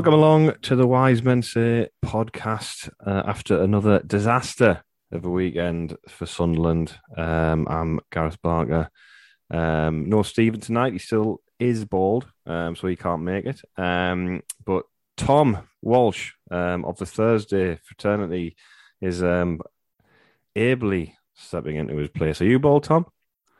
Welcome along to the Wise Men Say podcast uh, after another disaster of a weekend for Sunderland. Um, I'm Gareth Barker. Um, no Stephen tonight. He still is bald, um, so he can't make it. Um, but Tom Walsh um, of the Thursday fraternity is um, ably stepping into his place. Are you bald, Tom?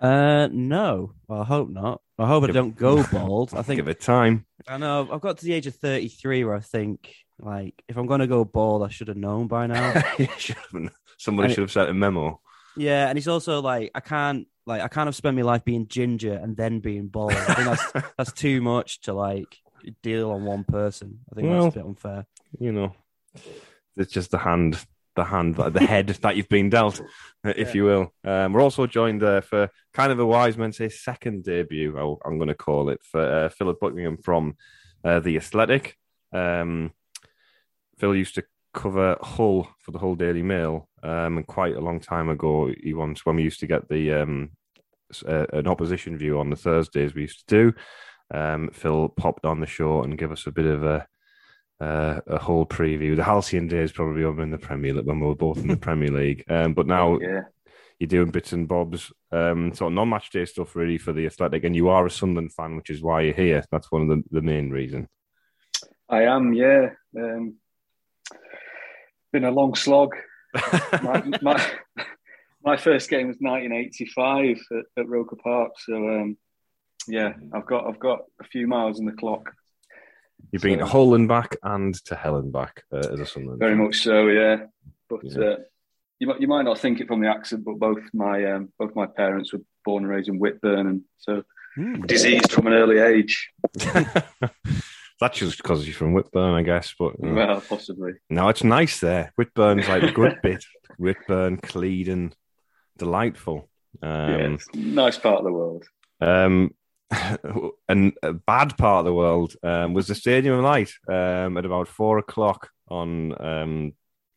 Uh, no. Well, I hope not. I hope I don't go bald. I think Give it time. I know. I've got to the age of thirty-three where I think, like, if I'm going to go bald, I should have known by now. You should have- Somebody And should have sent a memo. yeah, and it's also like I can't, like, I can't have spent my life being ginger and then being bald. I think that's that's too much to like deal on one person. I think Well- that's a bit unfair. you know, it's just the hand, the hand, the head that you've been dealt, if Yeah. you will. Um, we're also joined uh, for kind of a Wise Men Say second debut. I'll, I'm going to call it for uh, Philip Buckingham from uh, the Athletic. Um, Phil used to cover Hull for the Hull Daily Mail, um, and quite a long time ago, he once when we used to get the um, uh, an opposition view on the Thursdays we used to do. Um, Phil popped on the show and give us a bit of a uh, a whole preview. The halcyon days probably over in the Premier League when we were both in the Premier League. Um, but now Yeah. you're doing bits and bobs, um, sort of non-match day stuff really for the Athletic, and you are a Sunderland fan, which is why you're here. That's one of the, the main reasons. I am, yeah. Um, been a long slog. My, my, my first game was 1985 at, at Roker Park, so um, yeah, I've got I've got a few miles on the clock. You've been to So- Hull and back and to Hell and back uh, as a Sunderland. Very much so, yeah. But Yeah. uh, you might you might not think it from the accent, but both my um, both my parents were born and raised in Whitburn, and so Hmm. diseased from an early age. That's just because you're from Whitburn, I guess. But you know. Well, possibly. no, it's nice there. Whitburn's like a good bit. Whitburn, Cleadon, delightful. Um, yeah, nice part of the world. Um, and a bad part of the world um, was the Stadium of Light um, at about four o'clock on, um,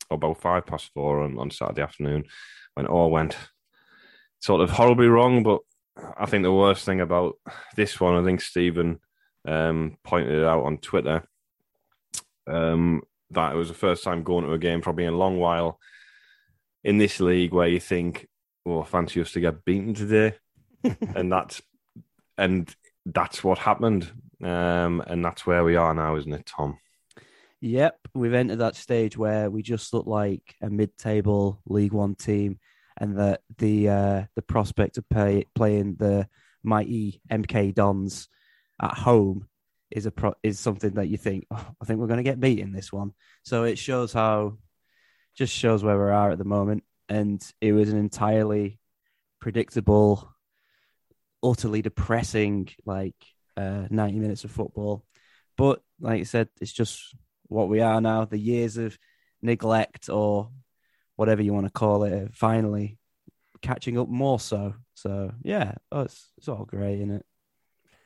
or about five past four on, on Saturday afternoon, when all went sort of horribly wrong. But I think the worst thing about this one, I think Stephen um, pointed it out on Twitter, um, that it was the first time going to a game probably in a long while in this league where you think, "Oh, fancy us to get beaten today," and that's and that's what happened. Um, and that's where we are now, isn't it, Tom? Yep, we've entered that stage where we just look like a mid-table League One team, and that the uh, the prospect of pay, playing the mighty MK Dons at home is a pro- is something that you think, oh, I think we're going to get beat in this one. So it shows how, just shows where we are at the moment, and it was an entirely predictable, utterly depressing like uh, ninety minutes of football. But like I said, it's just what we are now. The years of neglect or whatever you want to call it, finally catching up more so. So yeah, oh, it's it's all great, isn't it?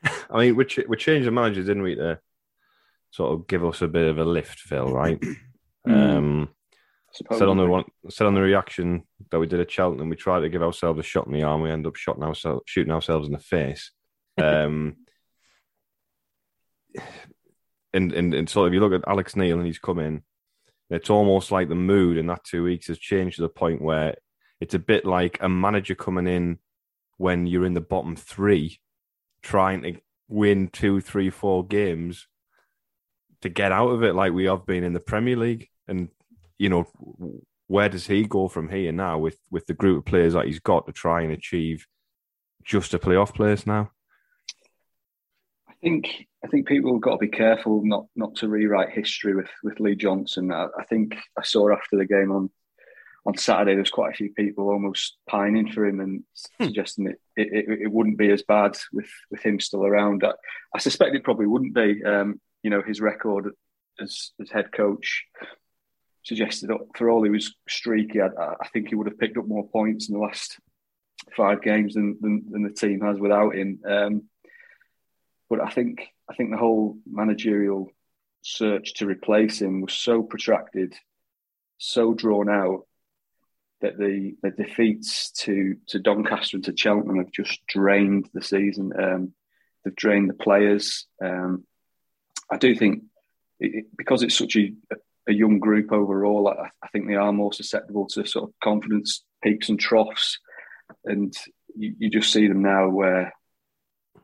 I mean, we, ch- we changed the manager, didn't we, to sort of give us a bit of a lift, Phil, right? um, said on the one, said on the reaction that we did at Cheltenham, we tried to give ourselves a shot in the arm. We end up shooting ourselves, shooting ourselves in the face. Um, and, and and so if you look at Alex Neil and he's come in, it's almost like the mood in that two weeks has changed to the point where it's a bit like a manager coming in when you're in the bottom three, trying to win two, three, four games to get out of it like we have been in the Premier League. And you know, where does he go from here now with with the group of players that he's got to try and achieve just a playoff place now? I think I think people have got to be careful not not to rewrite history with with Lee Johnson. I, I think I saw after the game on on Saturday there's quite a few people almost pining for him and hmm. suggesting that it, it, it, wouldn't be as bad with with him still around. I, I suspect it probably wouldn't be. Um, you know, his record as as head coach suggested that for all he was streaky, I, I, think he would have picked up more points in the last five games than than, than the team has without him. Um, but I think I think the whole managerial search to replace him was so protracted, so drawn out that the the defeats to to Doncaster and to Cheltenham have just drained the season. Um, they've drained the players. Um, I do think it, because it's such a, a young group overall, I, I, think they are more susceptible to sort of confidence peaks and troughs, and you, you just see them now where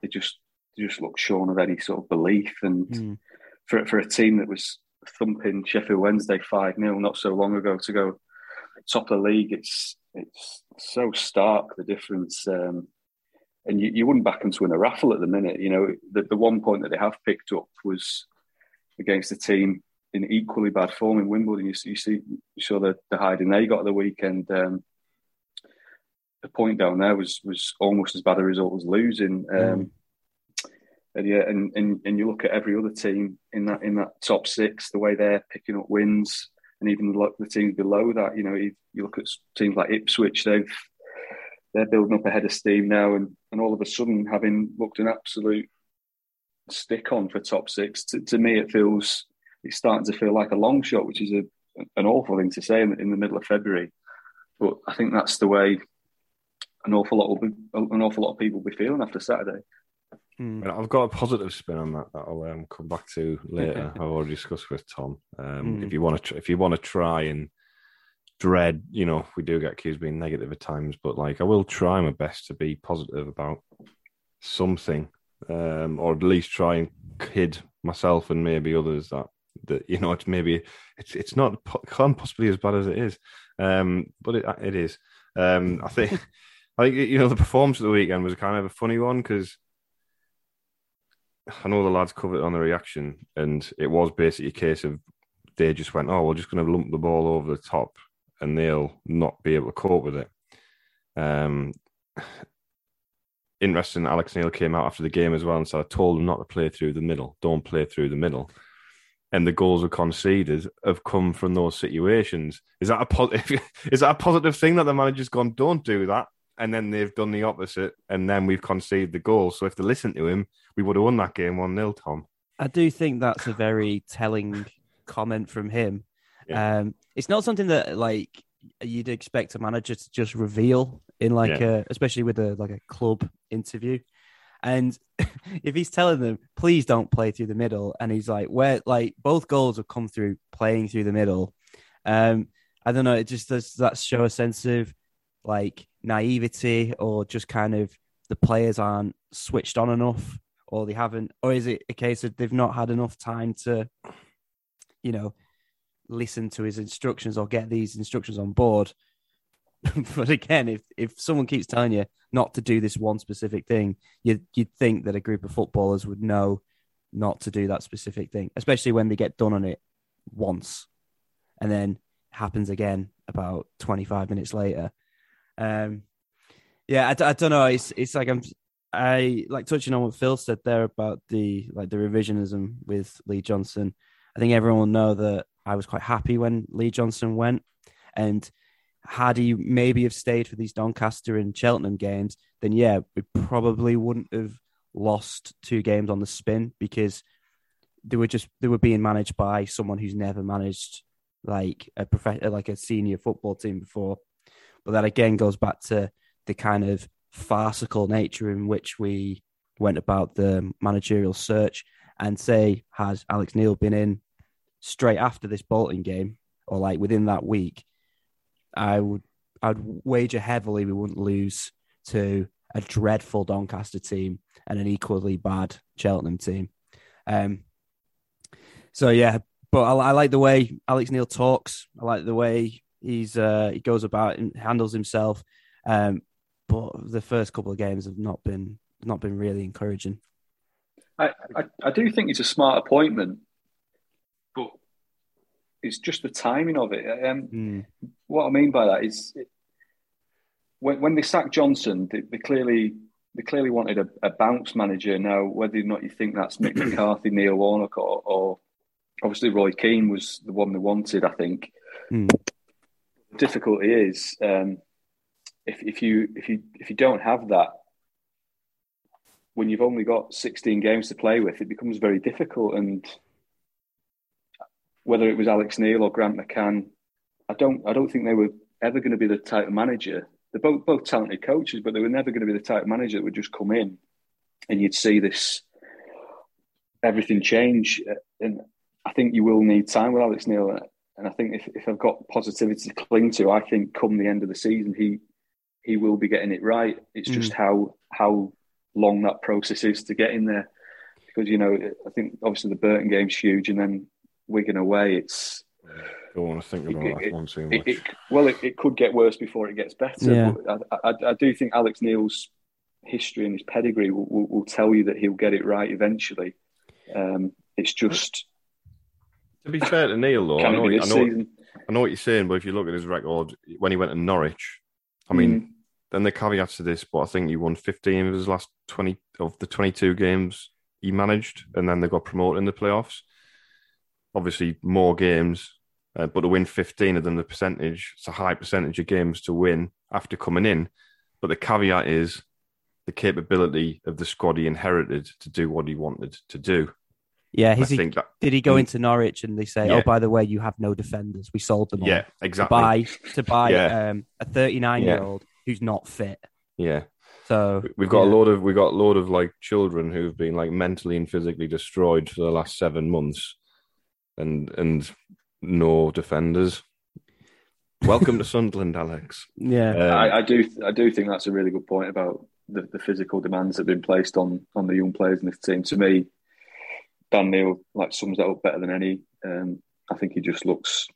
they just they just look shorn of any sort of belief. And mm. for for a team that was thumping Sheffield Wednesday five 0 not so long ago to go top of the league, it's it's so stark the difference. Um, and you, you wouldn't back them to win a raffle at the minute. You know, the, the one point that they have picked up was against a team in equally bad form in Wimbledon. You, you see, you saw the, the hiding they got at the weekend. Um, the point down there was was almost as bad a result as losing. Um, mm. And yeah, and, and and you look at every other team in that in that top six, the way they're picking up wins, and even the, the teams below that. You know, you, you look at teams like Ipswich; they've they're building up a head of steam now, and, and all of a sudden, having looked an absolute stick on for top six, to, to me, it feels it's starting to feel like a long shot, which is a, an awful thing to say in, in the middle of February. But I think that's the way an awful lot will be, an awful lot of people will be feeling after Saturday. Hmm. I've got a positive spin on that that I'll um, come back to later. I've already discussed with Tom. Um, mm. If you want to, if you want to try and dread, you know, we do get accused of being negative at times, but like I will try my best to be positive about something, um, or at least try and kid myself and maybe others that that you know it's maybe it's it's not can't possibly as bad as it is, um, but it it is. Um, I think I think you know the performance of the weekend was kind of a funny one because. I know the lads covered on the reaction, and it was basically a case of they just went, "Oh, we're just going to lump the ball over the top and they'll not be able to cope with it. Um, interesting, Alex Neil came out after the game as well and said, I told them not to play through the middle. Don't play through the middle. And the goals were conceded have come from those situations. Is that a positive? Is that a positive thing that the manager's gone? Don't do that, and then they've done the opposite, and then we've conceded the goal. So if they listened to him, we would have won that game one 0 Tom. I do think that's a very telling comment from him yeah. Um, it's not something that like you'd expect a manager to just reveal in like yeah. a, especially with a like a club interview. And if he's telling them, please don't play through the middle, and he's like, where like both goals have come through playing through the middle. Um, I don't know. It just does that show a sense of like naivety or just kind of the players aren't switched on enough or they haven't, or is it a case of they've not had enough time to, you know, listen to his instructions or get these instructions on board. but again, if if someone keeps telling you not to do this one specific thing, you'd you'd think that a group of footballers would know not to do that specific thing, especially when they get done on it once, and then happens again about twenty five minutes later. Um, yeah, I, I don't know. It's it's like I'm I like touching on what Phil said there about the like the revisionism with Lee Johnson. I think everyone will know that I was quite happy when Lee Johnson went. And had he maybe have stayed for these Doncaster and Cheltenham games, then yeah, we probably wouldn't have lost two games on the spin because they were just they were being managed by someone who's never managed like a prof- like a senior football team before. But that again goes back to the kind of farcical nature in which we went about the managerial search and say has Alex Neil been in straight after this Bolton game, or like within that week, I would I'd wager heavily we wouldn't lose to a dreadful Doncaster team and an equally bad Cheltenham team. Um, so yeah, but I, I, like the way Alex Neil talks. I like the way he's uh, he goes about and handles himself. Um, but the first couple of games have not been not been really encouraging. I, I, I do think it's a smart appointment, it's just the timing of it. Um, mm. What I mean by that is when, when they sacked Johnson, they, they clearly they clearly wanted a, a, bounce manager. Now, whether or not you think that's Mick McCarthy, Neil Warnock, or, or, obviously Roy Keane was the one they wanted, I think. Mm. The difficulty is um, if, if you if you if you don't have that, when you've only got 16 games to play with, it becomes very difficult. And whether it was Alex Neil or Grant McCann, I don't I don't think they were ever going to be the type of manager they're both both talented coaches, but they were never going to be the type of manager that would just come in and you'd see this everything change. And I think you will need time with Alex Neil. And I think if, if I've got positivity to cling to, I think come the end of the season, he he will be getting it right. It's mm. just how how long that process is to get in there. Because you know, I think obviously the Burton game's huge, and then Wigan away, it's don't want to think about it, that one too much. It, well, it, could get worse before it gets better. Yeah. I, I, I, do think Alex Neil's history and his pedigree will, will, will, tell you that he'll get it right eventually. Um, it's just. To be fair to Neil, though, I know, I, know, I know what you're saying, but if you look at his record when he went to Norwich, I mean, mm. then the caveat to this, but I think he won 15 of his last 20 of the 22 games he managed, and then they got promoted in the playoffs. Obviously, more games uh, but to win 15 of them, the percentage, it's a high percentage of games to win after coming in. But the caveat is the capability of the squad he inherited to do what he wanted to do. Yeah, he, that, did he go into Norwich and they say, oh, yeah. "Oh, by the way, you have no defenders. We sold them all." Yeah, exactly. To buy to buy yeah. um, a 39 year old who's not fit. Yeah. So we've got a lot of we've got a lot of like children who've been like mentally and physically destroyed for the last seven months, and and no defenders. Welcome to Sunderland, Alex. Yeah, um, I, I, do. I do think that's a really good point about the, the physical demands that have been placed on on the young players in this team. To me, Dan Neil like sums that up better than any. Um, I think he just looks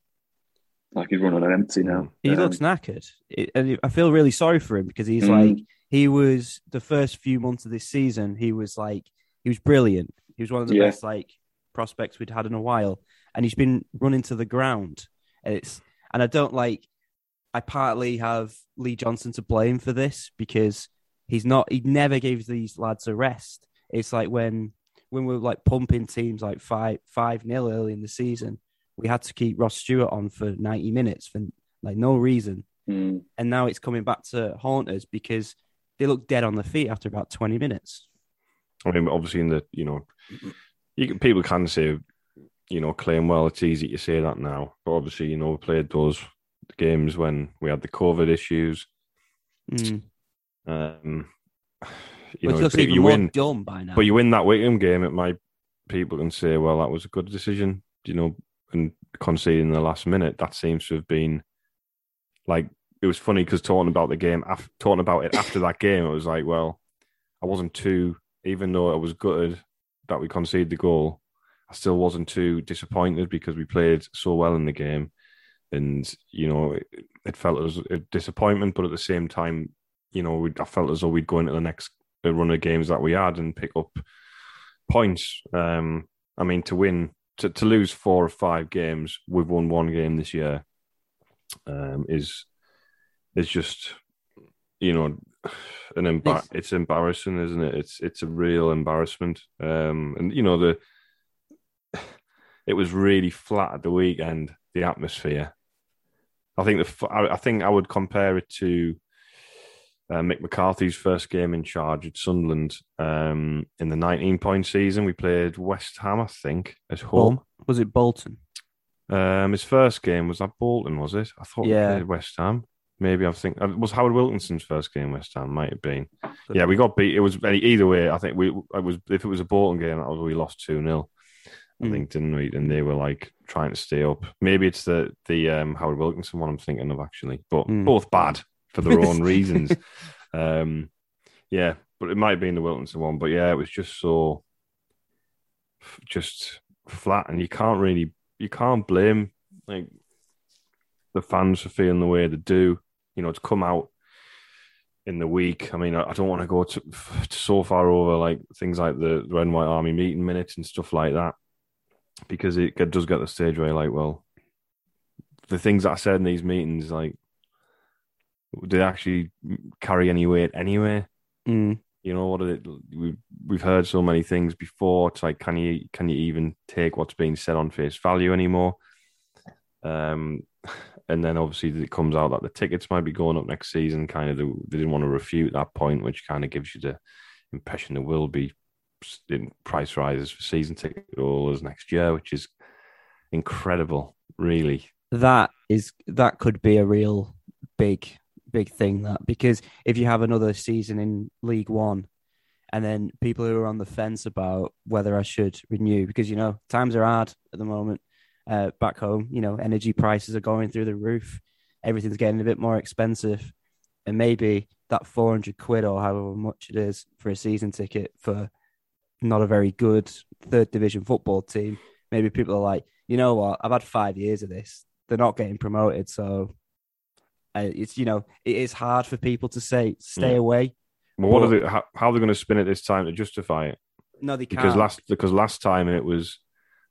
like he's running on empty now. He um, looks knackered, it, and I feel really sorry for him because he's mm. like he was the first few months of this season. He was like he was brilliant. He was one of the yeah. best like prospects we'd had in a while and he's been running to the ground. And it's and I don't like. I partly have Lee Johnson to blame for this because he's not. He never gave these lads a rest. It's like when when we were like pumping teams like five five nil early in the season, we had to keep Ross Stewart on for ninety minutes for like no reason. Mm. And now it's coming back to haunt us because they look dead on the feet after about twenty minutes. I mean, obviously, in the you know, you can, people can say you know, claim, well, it's easy to say that now. But obviously, you know, we played those games when we had the COVID issues. Mm. Um, you Which know, looks even you win, dumb by now. But you win that Wigan game, it might people can say, well, that was a good decision, you know, and conceding in the last minute. That seems to have been like it was funny because talking about the game, after, talking about it after that game, it was like, well, I wasn't too, even though it was gutted that we conceded the goal. I still wasn't too disappointed because we played so well in the game, and you know it, it felt as a disappointment, but at the same time, you know I felt as though we'd go into the next run of games that we had and pick up points. Um, I mean, to win, to, to lose four or five games, we've won one game this year, um, is is just you know an embar- it's, it's embarrassing, isn't it? It's it's a real embarrassment. Um, and you know the it was really flat at the weekend. The atmosphere. I think the I think I would compare it to uh, Mick McCarthy's first game in charge at Sunderland um, in the 19 point season. We played West Ham, I think, at home. Was it Bolton? Um, his first game was at Bolton, was it? I thought yeah. we played West Ham. Maybe I think it was Howard Wilkinson's first game West Ham. Might have been. Yeah, we got beat. It was either way. I think we it was if it was a Bolton game, that was we lost two 0 I mm. think, didn't we? And they were like trying to stay up. Maybe it's the the um, Howard Wilkinson one I'm thinking of actually, but mm. both bad for their own reasons. Um, Yeah, but it might have been the Wilkinson one. But yeah, it was just so just flat, and you can't really you can't blame like the fans for feeling the way they do. You know, to come out in the week. I mean, I, don't want to go to, to, so far over like things like the Red and White Army meeting minutes and stuff like that, because it does get the stage where like, well, the things that I said in these meetings, like, did actually carry any weight anyway? Mm. You know what? It, we've we've heard so many things before. It's like, can you can you even take what's being said on face value anymore? Um, and then obviously it comes out that the tickets might be going up next season. Kind of, they didn't want to refute that point, which kind of gives you the impression there will be price rises for season ticket holders next year, which is incredible, really. That is that could be a real big big thing that because if you have another season in League One, and then people who are on the fence about whether I should renew because you know times are hard at the moment uh, back home. You know, energy prices are going through the roof. Everything's getting a bit more expensive, and maybe that four hundred quid or however much it is for a season ticket for not a very good third division football team. Maybe people are like, you know what? I've had five years of this. They're not getting promoted, so it's you know it is hard for people to say stay yeah. away. Well, what but, are they? How, how, are they going to spin it this time to justify it? No, they can't. Because last because last time it was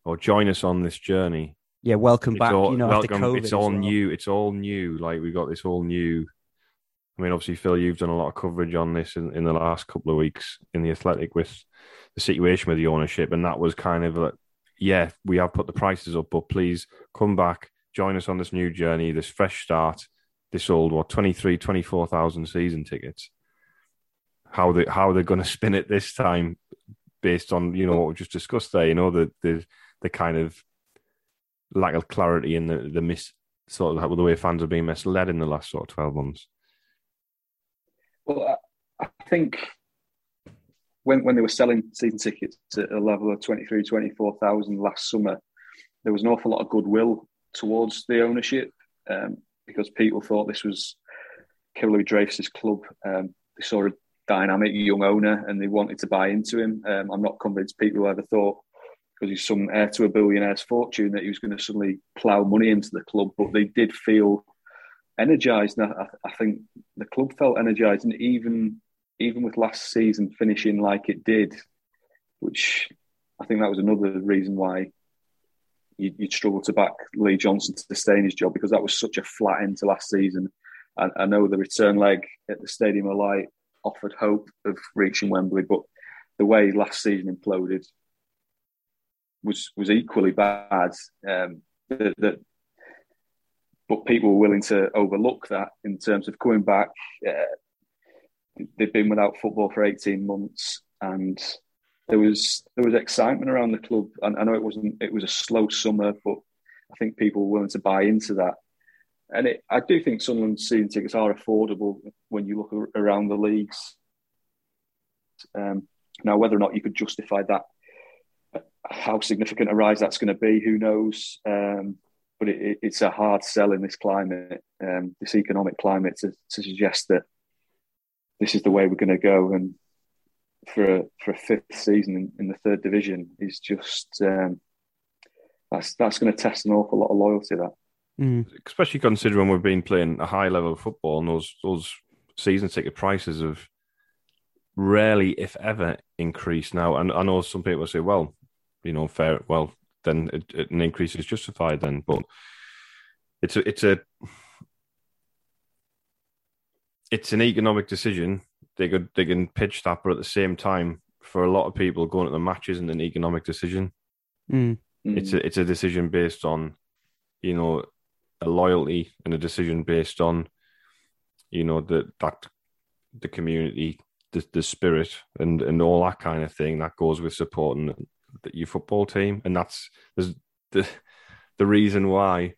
or join us on this journey. Yeah, welcome it's back. All, you know, welcome, it's all well. new. It's all new. Like we got this all new. I mean, obviously, Phil, you've done a lot of coverage on this in, in the last couple of weeks in the Athletic with the situation with the ownership, and that was kind of like, yeah, we have put the prices up, but please come back, join us on this new journey, this fresh start, this old what 23, 24,000 season tickets. How they how they're going to spin it this time, based on you know what we just discussed there. You know the the the kind of lack of clarity and the the mis sort of the way fans are being misled in the last sort of twelve months. Well, I think when when they were selling season tickets at a level of 23, 24,000 last summer, there was an awful lot of goodwill towards the ownership um, because people thought this was Kyril Dreyfus's club. Um, they saw a dynamic young owner and they wanted to buy into him. Um, I'm not convinced people ever thought because he's some heir to a billionaire's fortune that he was going to suddenly plough money into the club. But they did feel energised. I, I, think the club felt energised, and even even with last season finishing like it did, which I think that was another reason why you, would struggle to back Lee Johnson to stay in his job because that was such a flat end to last season. I, I know the return leg at the Stadium of Light offered hope of reaching Wembley, but the way last season imploded was was equally bad. Um, that, that, but people were willing to overlook that in terms of coming back. Uh, they've been without football for eighteen months, and there was there was excitement around the club. And I know it wasn't it was a slow summer, but I think people were willing to buy into that. And it, I do think Sunderland season tickets are affordable when you look around the leagues. Um, now, whether or not you could justify that how significant a rise that's going to be, who knows? Um, but it, it, it's a hard sell in this climate, um, this economic climate, to, to, suggest that this is the way we're going to go. And for a, for a fifth season in, in the third division is just um, that's that's going to test an awful lot of loyalty. That, mm. especially considering we've been playing a high level of football, and those those season ticket prices have rarely, if ever, increased now. And I know some people say, well, you know, fair. Well, then it, it, an increase is justified. Then, but it's a it's a it's an economic decision. They could they can pitch that, but at the same time, for a lot of people, going to the match isn't an economic decision. Mm. It's a it's a decision based on, you know, a loyalty and a decision based on, you know, that that the community, the the spirit, and and all that kind of thing that goes with supporting your football team, and that's the the reason why.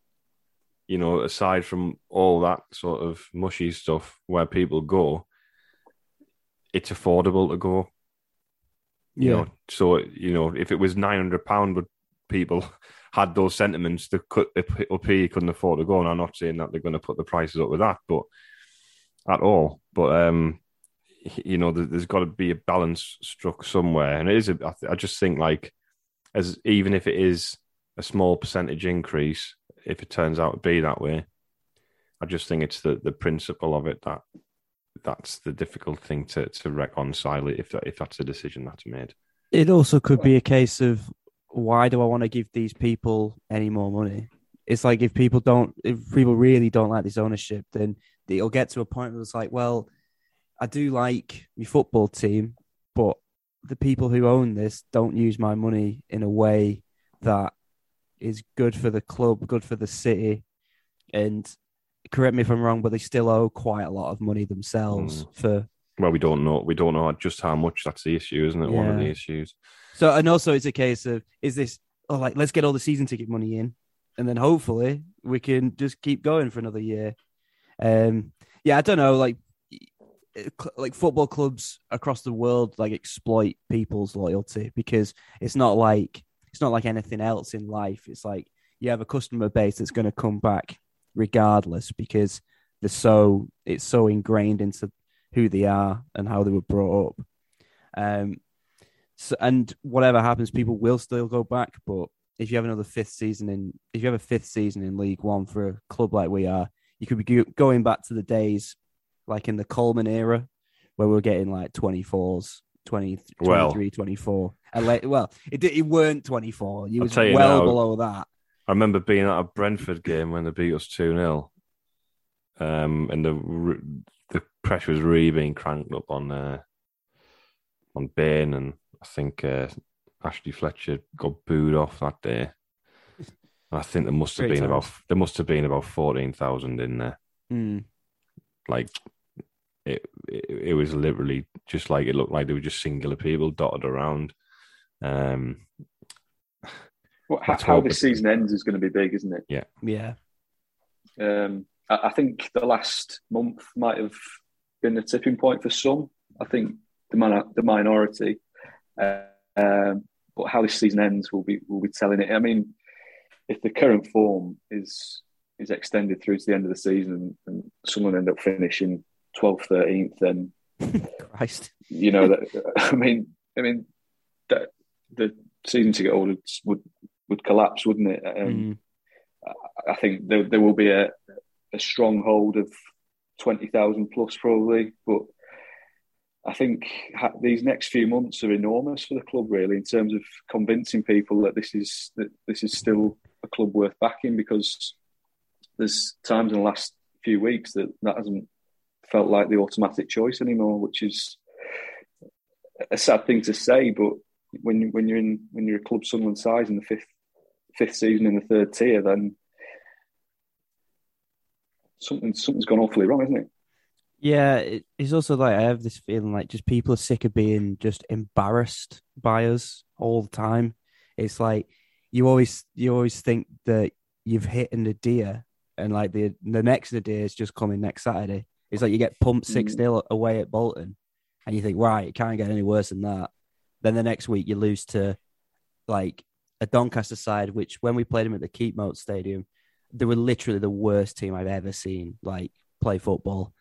You know, aside from all that sort of mushy stuff where people go, it's affordable to go. You yeah. know, so you know, if it was nine hundred pound, but people had those sentiments, the here couldn't afford to go. And I'm not saying that they're going to put the prices up with that, but at all. But um, you know, there's got to be a balance struck somewhere, and it is. A, I just think like, as even if it is a small percentage increase, if it turns out to be that way, I just think it's the the principle of it that that's the difficult thing to to reconcile if that, if that's a decision that's made. It also could be a case of why do I want to give these people any more money? It's like if people don't, if people really don't like this ownership, then it'll get to a point where it's like, well, I do like my football team, but the people who own this don't use my money in a way that is good for the club, good for the city. And correct me if I'm wrong, but they still owe quite a lot of money themselves mm. for. Well, we don't know. We don't know just how much. That's the issue, isn't it? Yeah. One of the issues. So, and also, it's a case of is this? Oh, like let's get all the season ticket money in, and then hopefully we can just keep going for another year. Um, yeah, I don't know. Like like football clubs across the world like exploit people's loyalty because it's not like it's not like anything else in life. It's like you have a customer base that's going to come back regardless because they're so it's so ingrained into who they are and how they were brought up. Um, so and whatever happens, people will still go back. But if you have another fifth season in, if you have a fifth season in League One for a club like we are, you could be going back to the days like in the Coleman era where we are getting like 24s, 20, well, 23, 24. And well, it, it weren't 24. You was well now, below that. I remember being at a Brentford game when they beat us 2 0. Um, and the the pressure was really being cranked up on uh, on Bain, and I think uh, Ashley Fletcher got booed off that day. I think there must have Great been times. about there must have been about fourteen thousand in there. Mm. Like it, it, it was literally just like it looked like there were just singular people dotted around. Um, well, how, how this season ends is going to be big, isn't it? Yeah, yeah. Um, I, I think the last month might have been a tipping point for some. I think the man, the minority. Uh, um, but how this season ends will be will be telling it. I mean, if the current form is is extended through to the end of the season and someone end up finishing 12th, 13th, then Christ, you know that. I mean, I mean that the season ticket holders would would collapse, wouldn't it? Um, mm. I think there, there will be a, a stronghold of twenty thousand plus probably, but I think these next few months are enormous for the club, really, in terms of convincing people that this is that this is still a club worth backing. Because there's times in the last few weeks that that hasn't felt like the automatic choice anymore, which is a sad thing to say. But when when you're in when you're a club Sunderland size in the fifth fifth season in the third tier, then something something's gone awfully wrong, isn't it? Yeah, it's also like I have this feeling like just people are sick of being just embarrassed by us all the time. It's like you always you always think that you've hit an deer and like the the next idea is just coming next Saturday. It's like you get pumped six 0 mm. away at Bolton, and you think, right, it can't get any worse than that. Then the next week you lose to like a Doncaster side, which when we played them at the Keepmoat Stadium, they were literally the worst team I've ever seen like play football.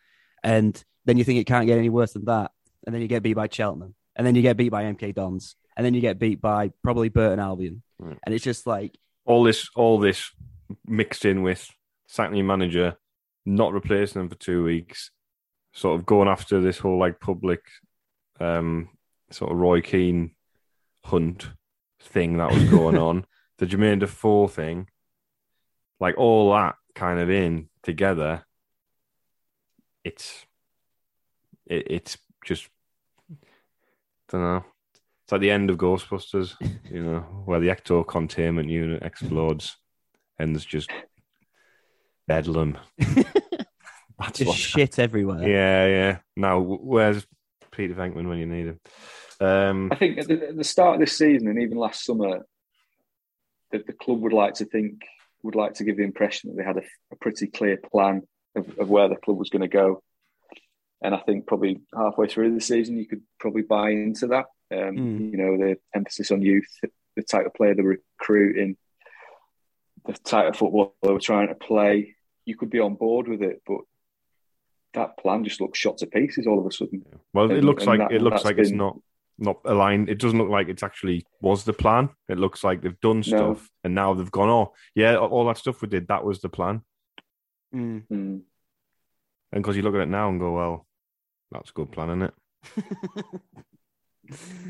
And then you think it can't get any worse than that, and then you get beat by Cheltenham, and then you get beat by MK Dons, and then you get beat by probably Burton Albion, mm. and it's just like all this, all this mixed in with sacking your manager, not replacing them for two weeks, sort of going after this whole like public um, sort of Roy Keane hunt thing that was going on, the Jermaine Defoe thing, like all that kind of in together, it's it, it's just I don't know. It's like the end of Ghostbusters, you know, where the ecto containment unit explodes and there's just bedlam. That's just shit everywhere. Yeah, yeah. Now, where's Peter Venkman when you need him? Um, I think at the, at the, start of this season and even last summer, that the club would like to think would like to give the impression that they had a, a pretty clear plan of, of, where the club was going to go. And I think probably halfway through the season, you could probably buy into that. Um, mm. You know, the emphasis on youth, the type of player they were recruiting, the type of football they were trying to play. You could be on board with it, but that plan just looks shot to pieces all of a sudden. Well, it looks like that- it looks like it's been- not not aligned. It doesn't look like it's actually was the plan. It looks like they've done No. stuff and now they've gone. Oh, yeah, all that stuff we did that was the plan. Mm. Mm. And because you look at it now and go, well, that's a good plan, isn't it?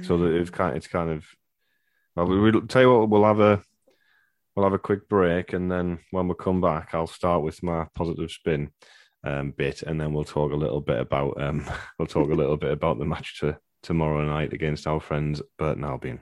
So that it's kind, it's kind of. Well, we- we'll tell you what. We'll have a, we'll have a quick break, and then when we come back, I'll start with my positive spin um, bit, and then we'll talk a little bit about, um, we'll talk a little bit about the match to tomorrow night against our friends Burton Albion.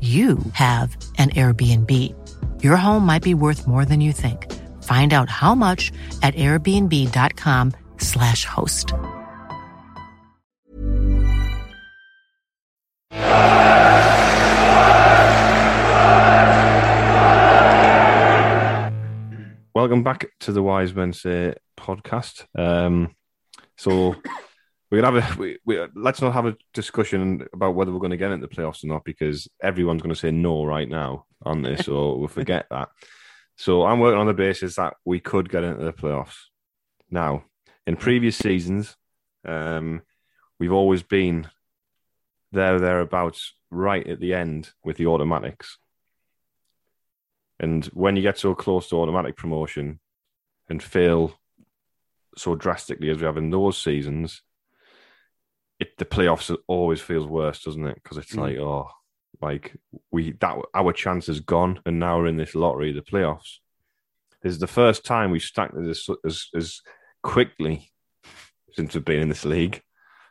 you have an Airbnb. Your home might be worth more than you think. Find out how much at airbnb.com/slash host. Welcome back to the Wise Men Say podcast. Um, so we're gonna have a we, we, let's not have a discussion about whether we're going to get into the playoffs or not because everyone's going to say no right now on this, or we'll forget that. So I'm working on the basis that we could get into the playoffs. Now, in previous seasons, um, we've always been there thereabouts right at the end with the automatics. And when you get so close to automatic promotion and fail so drastically as we have in those seasons, it the playoffs always feels worse, doesn't it? Because it's Mm. like, oh, like we that our chance is gone, and now we're in this lottery, the playoffs. This is the first time we've stacked this as as quickly since we've been in this league.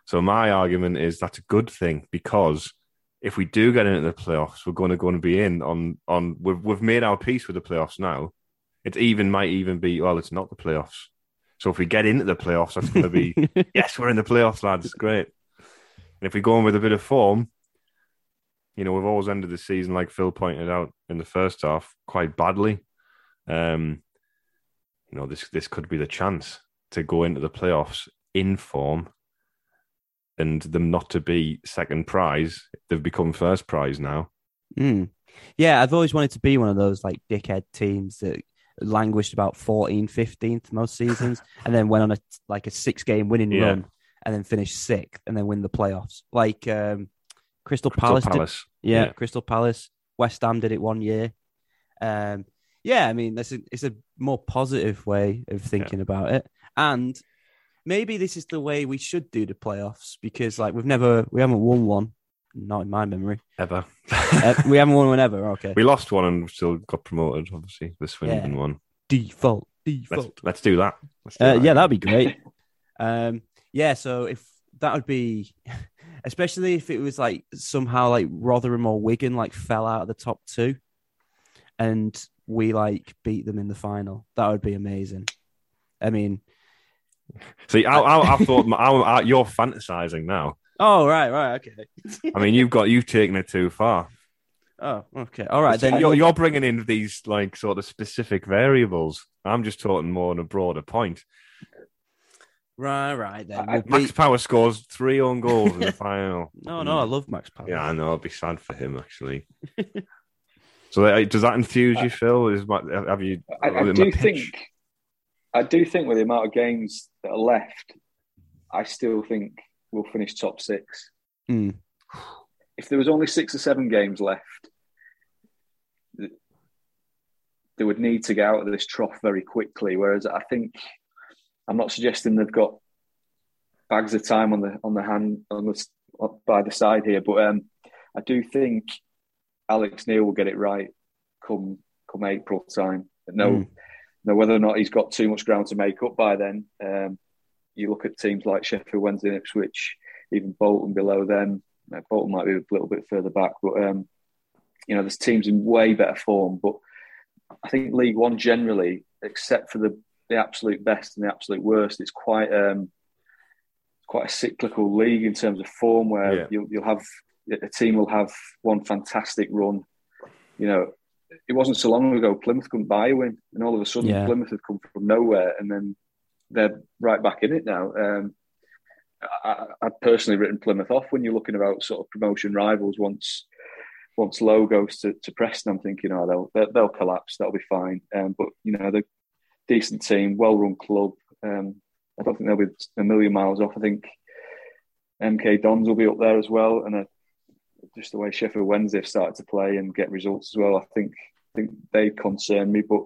So my argument is that's a good thing because if we do get into the playoffs, we're going to going to be in on on we've we've made our peace with the playoffs now. It even might even be well, it's not the playoffs. So if we get into the playoffs, that's going to be yes, we're in the playoffs, lads. Great. And if we go in with a bit of form, you know, we've always ended the season like Phil pointed out in the first half quite badly. Um, you know, this this could be the chance to go into the playoffs in form and them not to be second prize. They've become first prize now. Mm. Yeah, I've always wanted to be one of those like dickhead teams that languished about 14th, 15th most seasons, and then went on a like a six game winning Yeah. run, and then finish sixth, and then win the playoffs. Like um, Crystal, Crystal Palace, did- yeah, Yeah. Crystal Palace, West Ham did it one year. Um, yeah, I mean, that's a, it's a more positive way of thinking about it, and maybe this is the way we should do the playoffs because like we've never, we haven't won one, not in my memory. Ever. Uh, we haven't won one ever. Okay, we lost one and still got promoted, obviously, the Swindon Yeah. one. default, Let's, default. let's do that. Let's do Uh, that. yeah, that'd be great. um, yeah, so if that would be, especially if it was like somehow like Rotherham or Wigan like fell out of the top two, and we like beat them in the final, that would be amazing. I mean, See, I, I, I thought I, I, you're fantasizing now. oh right, right, okay. I mean, you've got you've taken it too far. Oh, okay, all right then. you're, you're bringing in these like sort of specific variables. I'm just talking more on a broader point. Right, right then. I- We'll Max beat- Power scores three own goals in the final. No, no, I love Max Power. Yeah, I know. I'd be sad for him actually. so, does that enthuse you, Phil? Is my, have you? I, I do pitch? think, I do think with the amount of games that are left, I still think we'll finish top six. Mm. if there was only six or seven games left, they would need to get out of this trough very quickly. Whereas I think I'm not suggesting they've got bags of time on the on the hand on the by the side here, but um, I do think Alex Neil will get it right come come April time. No, mm. no, whether or not he's got too much ground to make up by then. Um, you look at teams like Sheffield Wednesday, Ipswich, even Bolton below them. Bolton might be a little bit further back, but um, you know, there's teams in way better form. But I think League One generally, except for the the absolute best and the absolute worst, it's quite um, quite a cyclical league in terms of form, where yeah. you'll, you'll have a team will have one fantastic run. You know, it wasn't so long ago Plymouth couldn't buy a win, and all of a sudden yeah. Plymouth have come from nowhere, and then they're right back in it now. Um, I, would personally written Plymouth off when you're looking about sort of promotion rivals. Once once Lowe goes to, to Preston, I'm thinking, oh, they'll they'll, collapse. That'll be fine. Um, but you know, the decent team, well run club. Um, I don't think they'll be a million miles off. I think MK Dons will be up there as well, and uh, just the way Sheffield Wednesday have started to play and get results as well. I think I think they concern me, but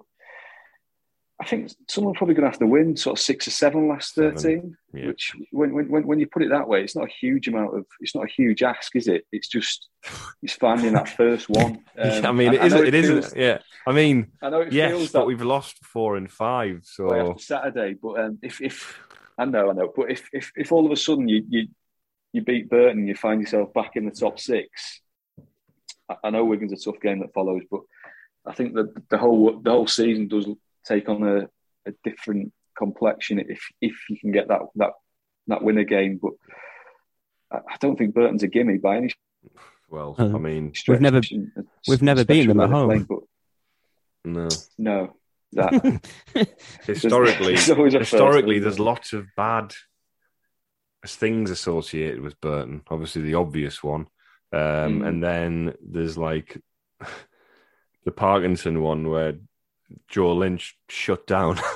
I think someone's probably going to have to win sort of six or seven last thirteen. Yeah. Which, when, when when you put it that way, it's not a huge amount of. It's not a huge ask, is it? It's just it's finding that first one. Um, I mean, it I, isn't. I it, it feels, isn't. Yeah. I mean, I know it yes, but we've lost four and five. So Saturday, but um, if if I know, I know, but if if if all of a sudden you you you beat Burton, you find yourself back in the top six. I, I know Wigan's a tough game that follows, but I think that the whole the whole season does take on a, a different complexion if if you can get that that that winner game. But I, don't think Burton's a gimme by any. Well, I mean, we've never we've never beaten them at home. Playing, but no, no. That historically, historically, there's lots of bad things associated with Burton. Obviously, the obvious one, um, mm. and then there's like the Parkinson one where Joel Lynch shut down.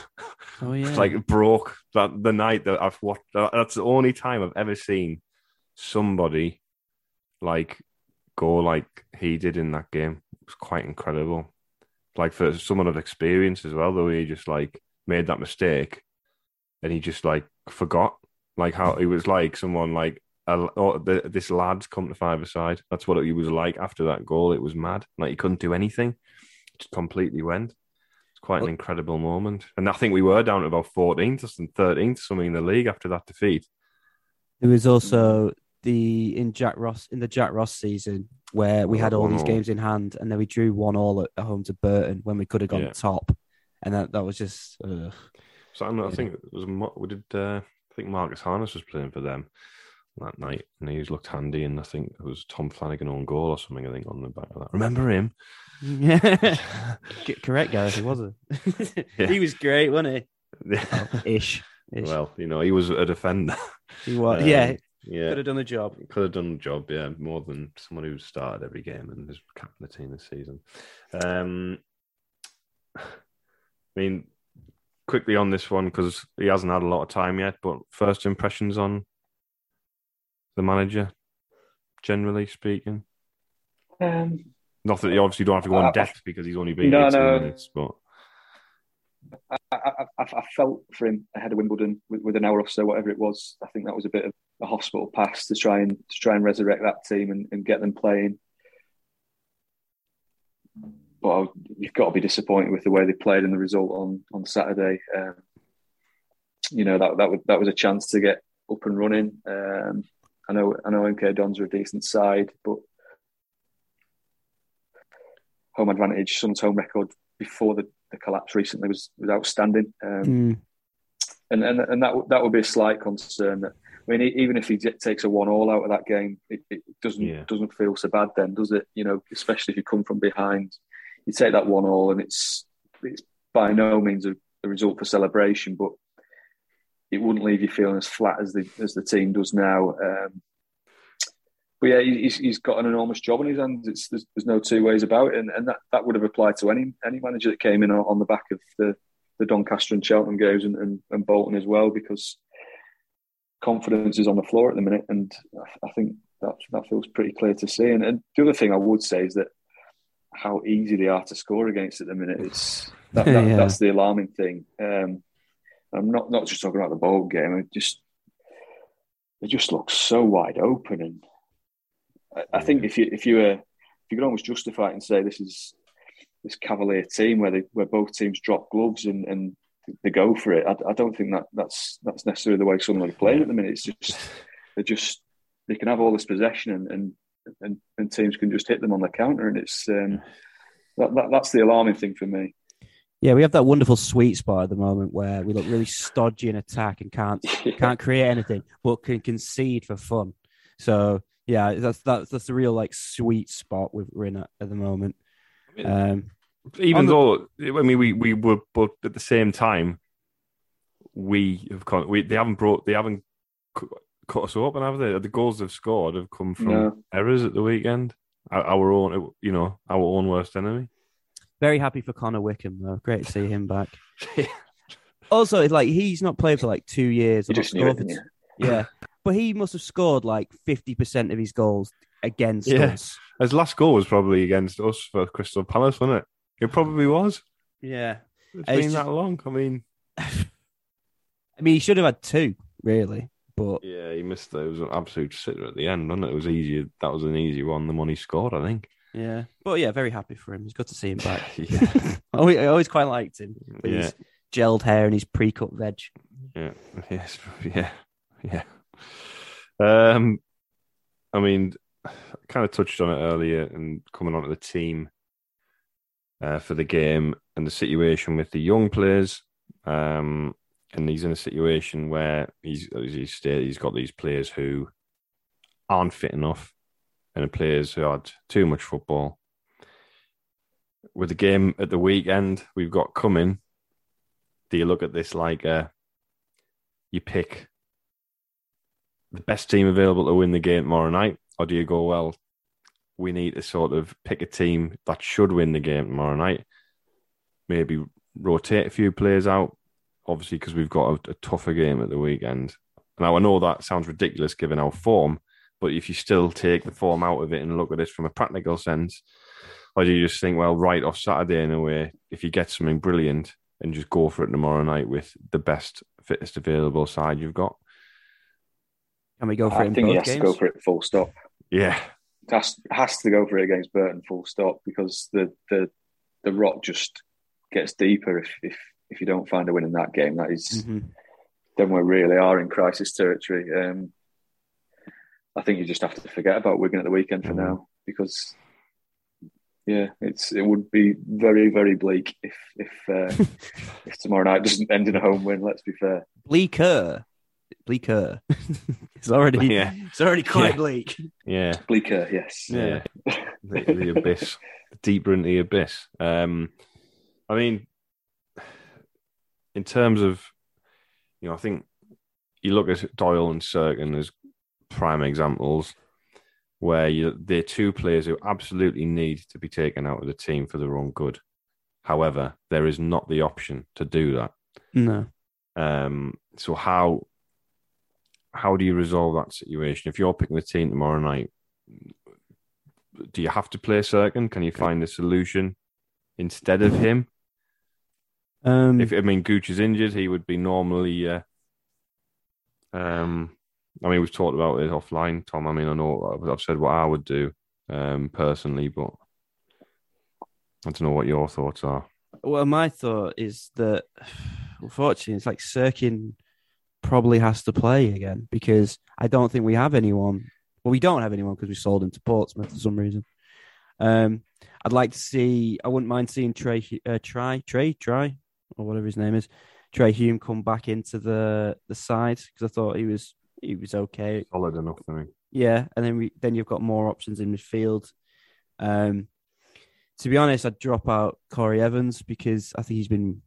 Oh yeah, like broke that the night that I've watched. That's the only time I've ever seen somebody like go like he did in that game. It was quite incredible. Like for someone of experience as well, though he just like made that mistake and he just like forgot like how he was like someone like oh, the, this lad's come to five side. That's what he was like after that goal. It was mad. Like he couldn't do anything. Just completely went quite an incredible moment. And I think we were down to about 14th and 13th, something in the league after that defeat. It was also the in Jack Ross in the Jack Ross season where we had all these games in hand, and then we drew one all at home to Burton when we could have gone yeah. top, and that that was just. Uh, so I, know, I think it was we did. Uh, I think Marcus Harness was playing for them that night, and he looked handy. And I think it was Tom Flanagan on goal or something. I think on the back of that. Remember him? Yeah, correct, guys. He was a. yeah. He was great, wasn't he? Yeah. Oh, ish, ish. Well, you know, he was a defender. He was. Um, yeah. Yeah, could have done the job. Could have done the job, yeah, more than someone who started every game and is captain of the team this season. Um, I mean, quickly on this one because he hasn't had a lot of time yet. But first impressions on the manager, generally speaking. Um, not that you obviously don't have to go on depth because he's only been no, no. minutes, but. I, I, I, felt for him ahead of Wimbledon with, with, an hour or so, whatever it was. I think that was a bit of a hospital pass to try and to try and resurrect that team and, and get them playing. But you've got to be disappointed with the way they played and the result on on Saturday. Um, you know that that was that was a chance to get up and running. Um, I know I know MK Dons are a decent side, but home advantage, Sun's home record before the, the collapse recently was was outstanding. Um, mm. And and and that that would be a slight concern. That I mean, even if he takes a one all out of that game, it, it doesn't yeah. doesn't feel so bad then, does it? You know, especially if you come from behind, you take that one all, and it's it's by no means a, a result for celebration, but it wouldn't leave you feeling as flat as the as the team does now. Um, but yeah, he's, he's got an enormous job in his hands. It's, there's, there's no two ways about it, and, and that, that would have applied to any any manager that came in on, on the back of the, the Doncaster and Cheltenham games and, and, and, Bolton as well, because confidence is on the floor at the minute, and I think that that feels pretty clear to see. And, and the other thing I would say is that how easy they are to score against at the minute. It's that, that, yeah. that's the alarming thing. Um, I'm not not just talking about the bowl game. It just it just looks so wide open, and I, I think if you if you were if you could almost justify it and say this is this Cavalier team where they where both teams drop gloves and, and they go for it. I, I don't think that that's that's necessarily the way Sunderland are playing at the minute. It's just they just they can have all this possession and and, and, and teams can just hit them on the counter, and it's um, that, that that's the alarming thing for me. Yeah, we have that wonderful sweet spot at the moment where we look really stodgy in attack and can't can't create anything, but can concede for fun. So yeah, that's that's that's the real like sweet spot we're in at, at the moment. Um, Even though the... I mean we we were, but at the same time, we have come, we they haven't brought they haven't cut us open, have they? The goals they've scored have come from no. errors at the weekend. Our, our own, you know, our own worst enemy. Very happy for Connor Wickham though. Great to see him back. also, it's like he's not played for like two years. Just knew it, yeah, but he must have scored like fifty percent of his goals against yeah. us. His last goal was probably against us for Crystal Palace, wasn't it? It probably was. Yeah, it's uh, been just... that long. I mean, I mean, he should have had two, really. But yeah, he missed. It was an absolute sitter at the end, wasn't it? It was easy. That was an easy one. The one he scored, I think. Yeah, but yeah, very happy for him. It's good to see him back. yeah. I, always, I always quite liked him. With yeah. his gelled hair and his pre-cut veg. Yeah. Yes. Yeah. Yeah. Um, I mean, I kind of touched on it earlier, and coming onto the team uh, for the game and the situation with the young players. Um, and he's in a situation where he's he's he's got these players who aren't fit enough, and players who had too much football. With the game at the weekend we've got coming, do you look at this like uh, you pick the best team available to win the game tomorrow night, or do you go well? We need to sort of pick a team that should win the game tomorrow night. Maybe rotate a few players out, obviously because we've got a, a, tougher game at the weekend. Now I know that sounds ridiculous given our form, but if you still take the form out of it and look at this from a practical sense, or do you just think, well, right off Saturday in a way, if you get something brilliant and just go for it tomorrow night with the best, fittest available side you've got? Can we go for I it? I think he has games? to go for it full stop. Yeah, has has to go for it against Burton full stop because the the the rot just gets deeper if if if you don't find a win in that game. That is, mm-hmm. then we really are in crisis territory. Um, I think you just have to forget about Wigan at the weekend for now because yeah, it's it would be very very bleak if if uh, if tomorrow night doesn't end in a home win. Let's be fair. Bleaker, bleaker. it's already yeah. it's already quite yeah. bleak. Yeah, bleaker. Yes. Yeah, the, the, abyss, deeper into the abyss. Um, I mean, in terms of, you know, I think you look at Doyle and Cirkin as prime examples where you, they're two players who absolutely need to be taken out of the team for their own good. However, there is not the option to do that. No. Um, so how how do you resolve that situation? If you're picking the team tomorrow night, do you have to play Cirkin? Can you find a solution instead of him? Um, if I mean Gooch is injured, he would be normally uh, um, I mean, we've talked about it offline, Tom. I mean, I know I've said what I would do um, personally, but I don't know what your thoughts are. Well, my thought is that unfortunately, it's like Cirkin probably has to play again because I don't think we have anyone. Well, we don't have anyone because we sold him to Portsmouth for some reason. Um, I'd like to see. I wouldn't mind seeing Trey, uh, try, Trey, try, or whatever his name is, Trai Hume come back into the the side because I thought he was he was okay, solid enough. I mean, yeah, and then we then you've got more options in midfield. Um, to be honest, I'd drop out Corry Evans because I think he's been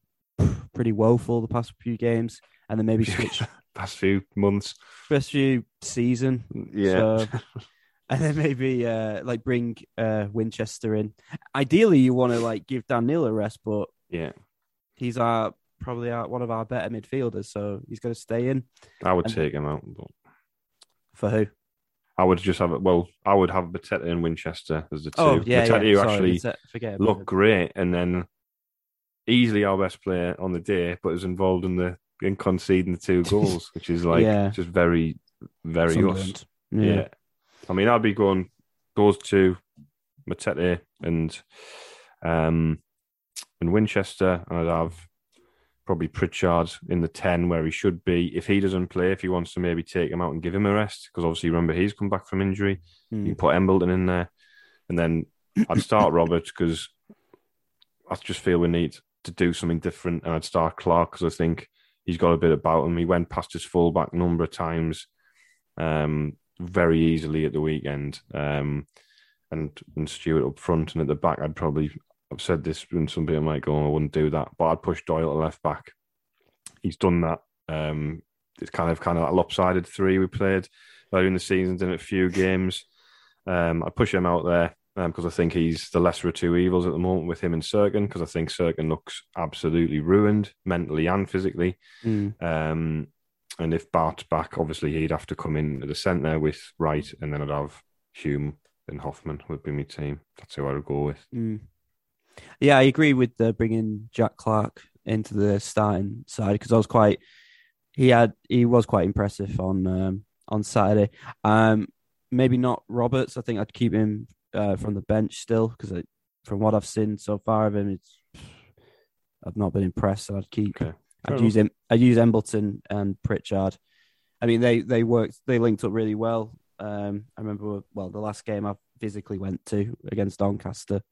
pretty woeful the past few games, and then maybe switch past few months, past few season, yeah. So, and then maybe uh, like bring uh, Winchester in. Ideally, you want to like give Dan Neil a rest, but yeah, he's our probably our, one of our better midfielders, so he's going to stay in. I would and, take him out. But... For who? I would just have it. Well, I would have Matete and Winchester as the two. Oh yeah, Matete, yeah. Sorry, actually forget looked great, and then easily our best player on the day, but was involved in the in conceding the two goals, which is like Yeah. just very, very us. Sunderland. Yeah. I mean, I'd be going those two, Matete and um and Winchester, and I'd have probably Pritchard in the ten where he should be. If he doesn't play, if he wants to maybe take him out and give him a rest, because obviously remember he's come back from injury. Mm. You can put Embleton in there, and then I'd start Roberts because I just feel we need to do something different, and I'd start Clarke because I think he's got a bit about him. He went past his fullback a number of times, um, very easily at the weekend, um, and and Stewart up front and at the back. I'd probably I've said this, when some people might go, oh, "I wouldn't do that," but I'd push Doyle to left back. He's done that. Um, it's kind of kind of that lopsided three we played earlier in the season, in a few games. Um, I push him out there because I think he's the lesser of two evils at the moment with him and Cirkin because I think Cirkin looks absolutely ruined mentally and physically. Mm. Um, and if Batth's back, obviously he'd have to come in at the centre with Wright, and then I'd have Hume and Hoffmann would be my team. That's who I would go with. Mm. Yeah, I agree with uh, bringing Jack Clarke into the starting side because I was quite. He had he was quite impressive on um, on Saturday. Um, maybe not Roberts. I think I'd keep him uh, from the bench still because from what I've seen so far of him, it's I've not been impressed. So I'd keep. Okay. I'd use him. I'd use Embleton and Pritchard. I mean, they they worked. They linked up really well. Um, I remember well the last game I physically went to against Doncaster.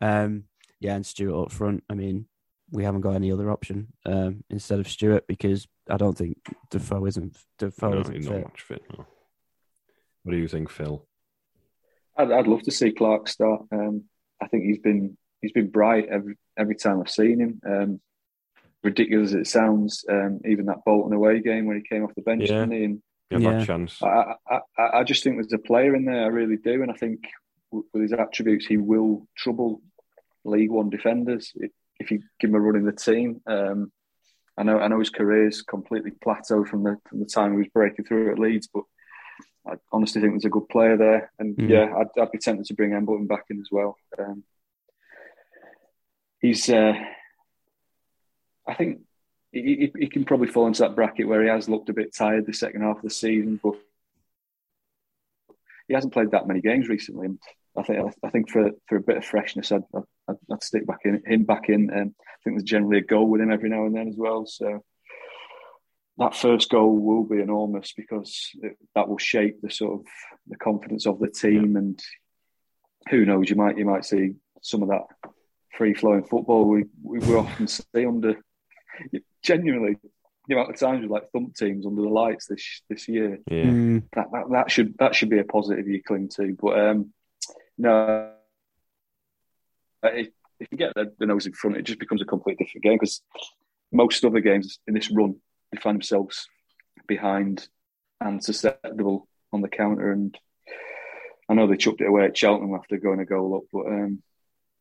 Um, yeah, and Stewart up front. I mean, we haven't got any other option um, instead of Stewart because I don't think Defoe isn't Defoe No, isn't he's not fit. much fit. No. What do you think, Phil? I'd, I'd love to see Clarke start. Um, I think he's been he's been bright every every time I've seen him. Um, ridiculous as it sounds, um, even that Bolton away game when he came off the bench, Yeah. didn't he? And You have Yeah. that chance. I, I, I, I just think there's a player in there. I really do, and I think w- with his attributes, he will trouble League One defenders if, you give him a run in the team. Um, I know, I know his career's completely plateaued from the from the time he was breaking through at Leeds, but I honestly think there's a good player there. And Mm. yeah, I'd, I'd be tempted to bring Embleton back in as well. Um, he's, uh, I think. He, he, he can probably fall into that bracket where he has looked a bit tired the second half of the season, but he hasn't played that many games recently. And I think I think for for a bit of freshness, I'd I'd, I'd stick back in him back in. Um, I think there's generally a goal with him every now and then as well. So that first goal will be enormous because it, that will shape the sort of the confidence of the team. And who knows, you might you might see some of that free flowing football we, we we often see under. Genuinely, the amount of times we like thump teams under the lights this this year Yeah. Mm. that, that that should that should be a positive you cling to. But um, no, Uh, if, if you get the, the nose in front, it just becomes a completely different game because most other games in this run they find themselves behind and susceptible on the counter. And I know they chucked it away at Cheltenham after going a goal up, but um,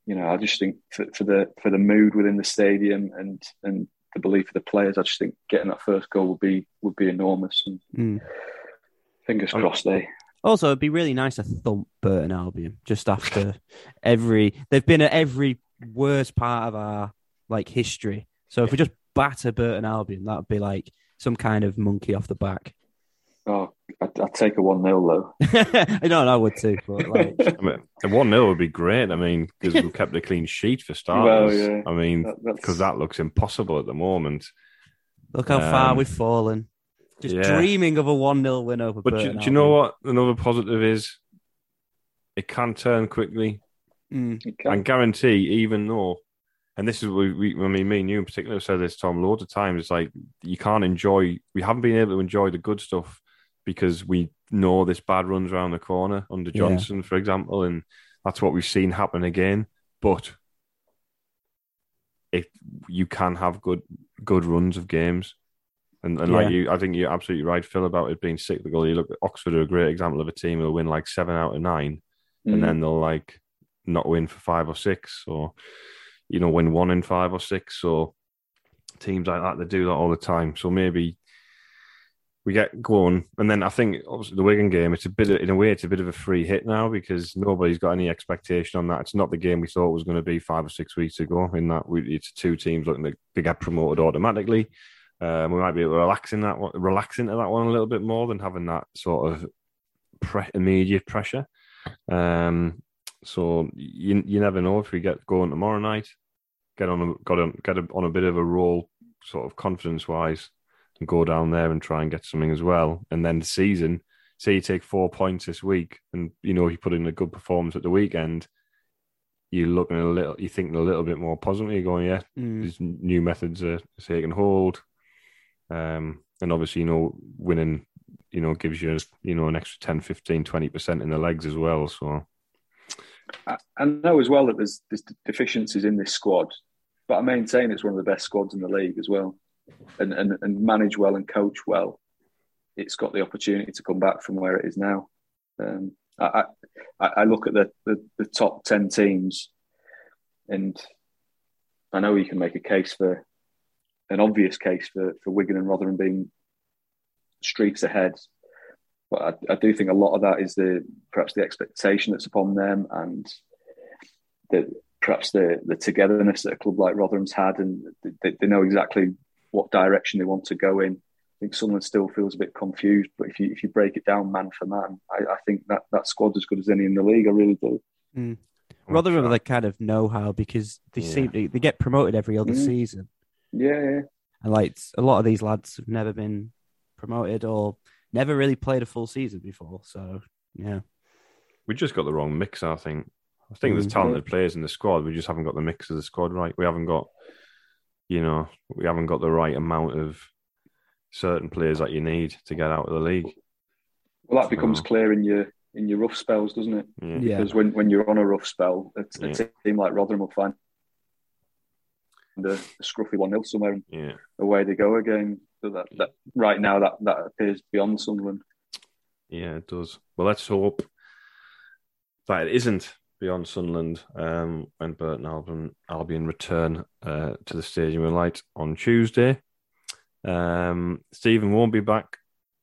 you know, I just think for, for the for the mood within the stadium and and the belief of the players, I just think getting that first goal would be would be enormous. And Mm. fingers crossed, they. Also, it'd be really nice to thump Burton Albion just after every. They've been at every worst part of our like history. So if we just batter Burton Albion, that would be like some kind of monkey off the back. Oh, I'd, I'd take a 1 0 though. I know, I would too, but like, I mean, a one 0 would be great. I mean, because we've kept a clean sheet for Well, starters. yeah. I mean, because that looks impossible at the moment. look how far Um, we've fallen. Just yeah. dreaming of a one 0 win over. But do, Burton do you know what? Another positive is it can turn quickly. Mm. Can. and guarantee, even though, and this is we, we I mean, me and you in particular have said this, Tom, loads of times. It's like you can't enjoy. We haven't been able to enjoy the good stuff because we know this bad runs around the corner under Yeah. Johnson, for example, and that's what we've seen happen again. But if you can have good good runs of games. And, and like you, I think you're absolutely right, Phil, about it being cyclical. You look, at Oxford are a great example of a team who'll win like seven out of nine, Mm. and then they'll like not win for five or six, or you know, win one in five or six, or teams like that. They do that all the time. So maybe we get going, and then I think obviously the Wigan game. It's a bit of, in a way, it's a bit of a free hit now because nobody's got any expectation on that. It's not the game we thought was going to be five or six weeks ago. In that we, it's two teams looking to get promoted automatically. Um, we might be relaxing to relax in that, relax into that one a little bit more than having that sort of pre- immediate pressure. Um, so you you never know if we get going tomorrow night, get on a, got a, get a, on a bit of a roll, sort of confidence wise, and go down there and try and get something as well. And then the season, say you take four points this week, and you know you put in a good performance at the weekend, you're looking a little, you're thinking a little bit more positively. You're going, yeah, Mm. these new methods are taking hold. Um, and obviously, you know, winning, you know, gives you, you know, an extra 10, 15, 20% in the legs as well. So, I, know as well that there's, there's deficiencies in this squad, but I maintain it's one of the best squads in the league as well. And, and, and manage well and coach well, it's got the opportunity to come back from where it is now. Um, I, I, I look at the, the, the top 10 teams and I know you can make a case for an obvious case for, for Wigan and Rotherham being streets ahead. But I, I do think a lot of that is the perhaps the expectation that's upon them and the perhaps the the togetherness that a club like Rotherham's had, and they, they know exactly what direction they want to go in. I think Sunderland still feels a bit confused, but if you if you break it down man for man, I, I think that that squad's as good as any in the league. I really do. Mm. Rotherham, they kind of know how because they Yeah. seem to, they get promoted every other Mm. season, Yeah, yeah. and like a lot of these lads have never been promoted or never really played a full season before. So yeah, we just got the wrong mix, I think. I think there's Mhm. talented players in the squad. We just haven't got the mix of the squad right. We haven't got, you know, we haven't got the right amount of certain players that you need to get out of the league. Well, that becomes clear in your in your rough spells, doesn't it? Yeah. Yeah. Because when, when you're on a rough spell, a, a Yeah. team like Rotherham will find a, a scruffy one 0 somewhere, and Yeah. away they go again. So that, that right now that that appears beyond Sunderland. Yeah, it does. Well, let's hope that it isn't beyond Sunderland um, when Burton Albion, Albion return uh, to the Stadium of Light on Tuesday. Um, Stephen won't be back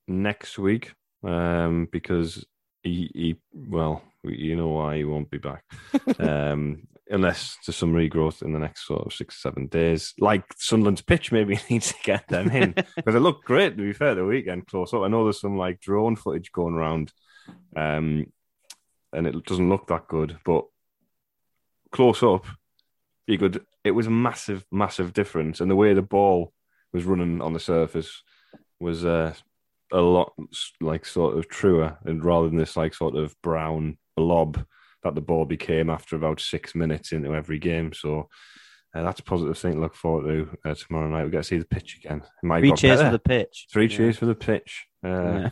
next week um, because he, he, well, you know why he won't be back. um, unless there's some regrowth in the next sort of six, seven days. Like Sunderland's pitch, maybe needs to get them in because it looked great, to be fair, the weekend close up. I know there's some like drone footage going around um, and it doesn't look that good, but close up, you could, it was a massive, massive difference. And the way the ball was running on the surface was uh, a lot like sort of truer and rather than this like sort of brown blob that the ball became after about six minutes into every game. So uh, that's a positive thing to look forward to uh, tomorrow night. We get to see the pitch again. Three cheers better. for the pitch. Three Yeah. cheers for the pitch, uh, Yeah.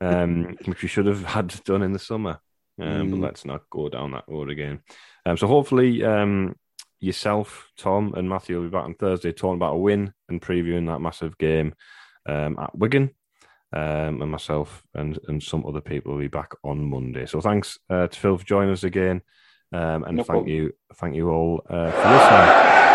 um, which we should have had done in the summer. Um, But Mm. let's not go down that road again. Um, so hopefully, um, yourself, Tom, and Matthew will be back on Thursday talking about a win and previewing that massive game um, at Wigan. Um, and myself and, and some other people will be back on Monday. So thanks uh, to Phil for joining us again, um, and No thank problem. you, thank you all uh, for listening.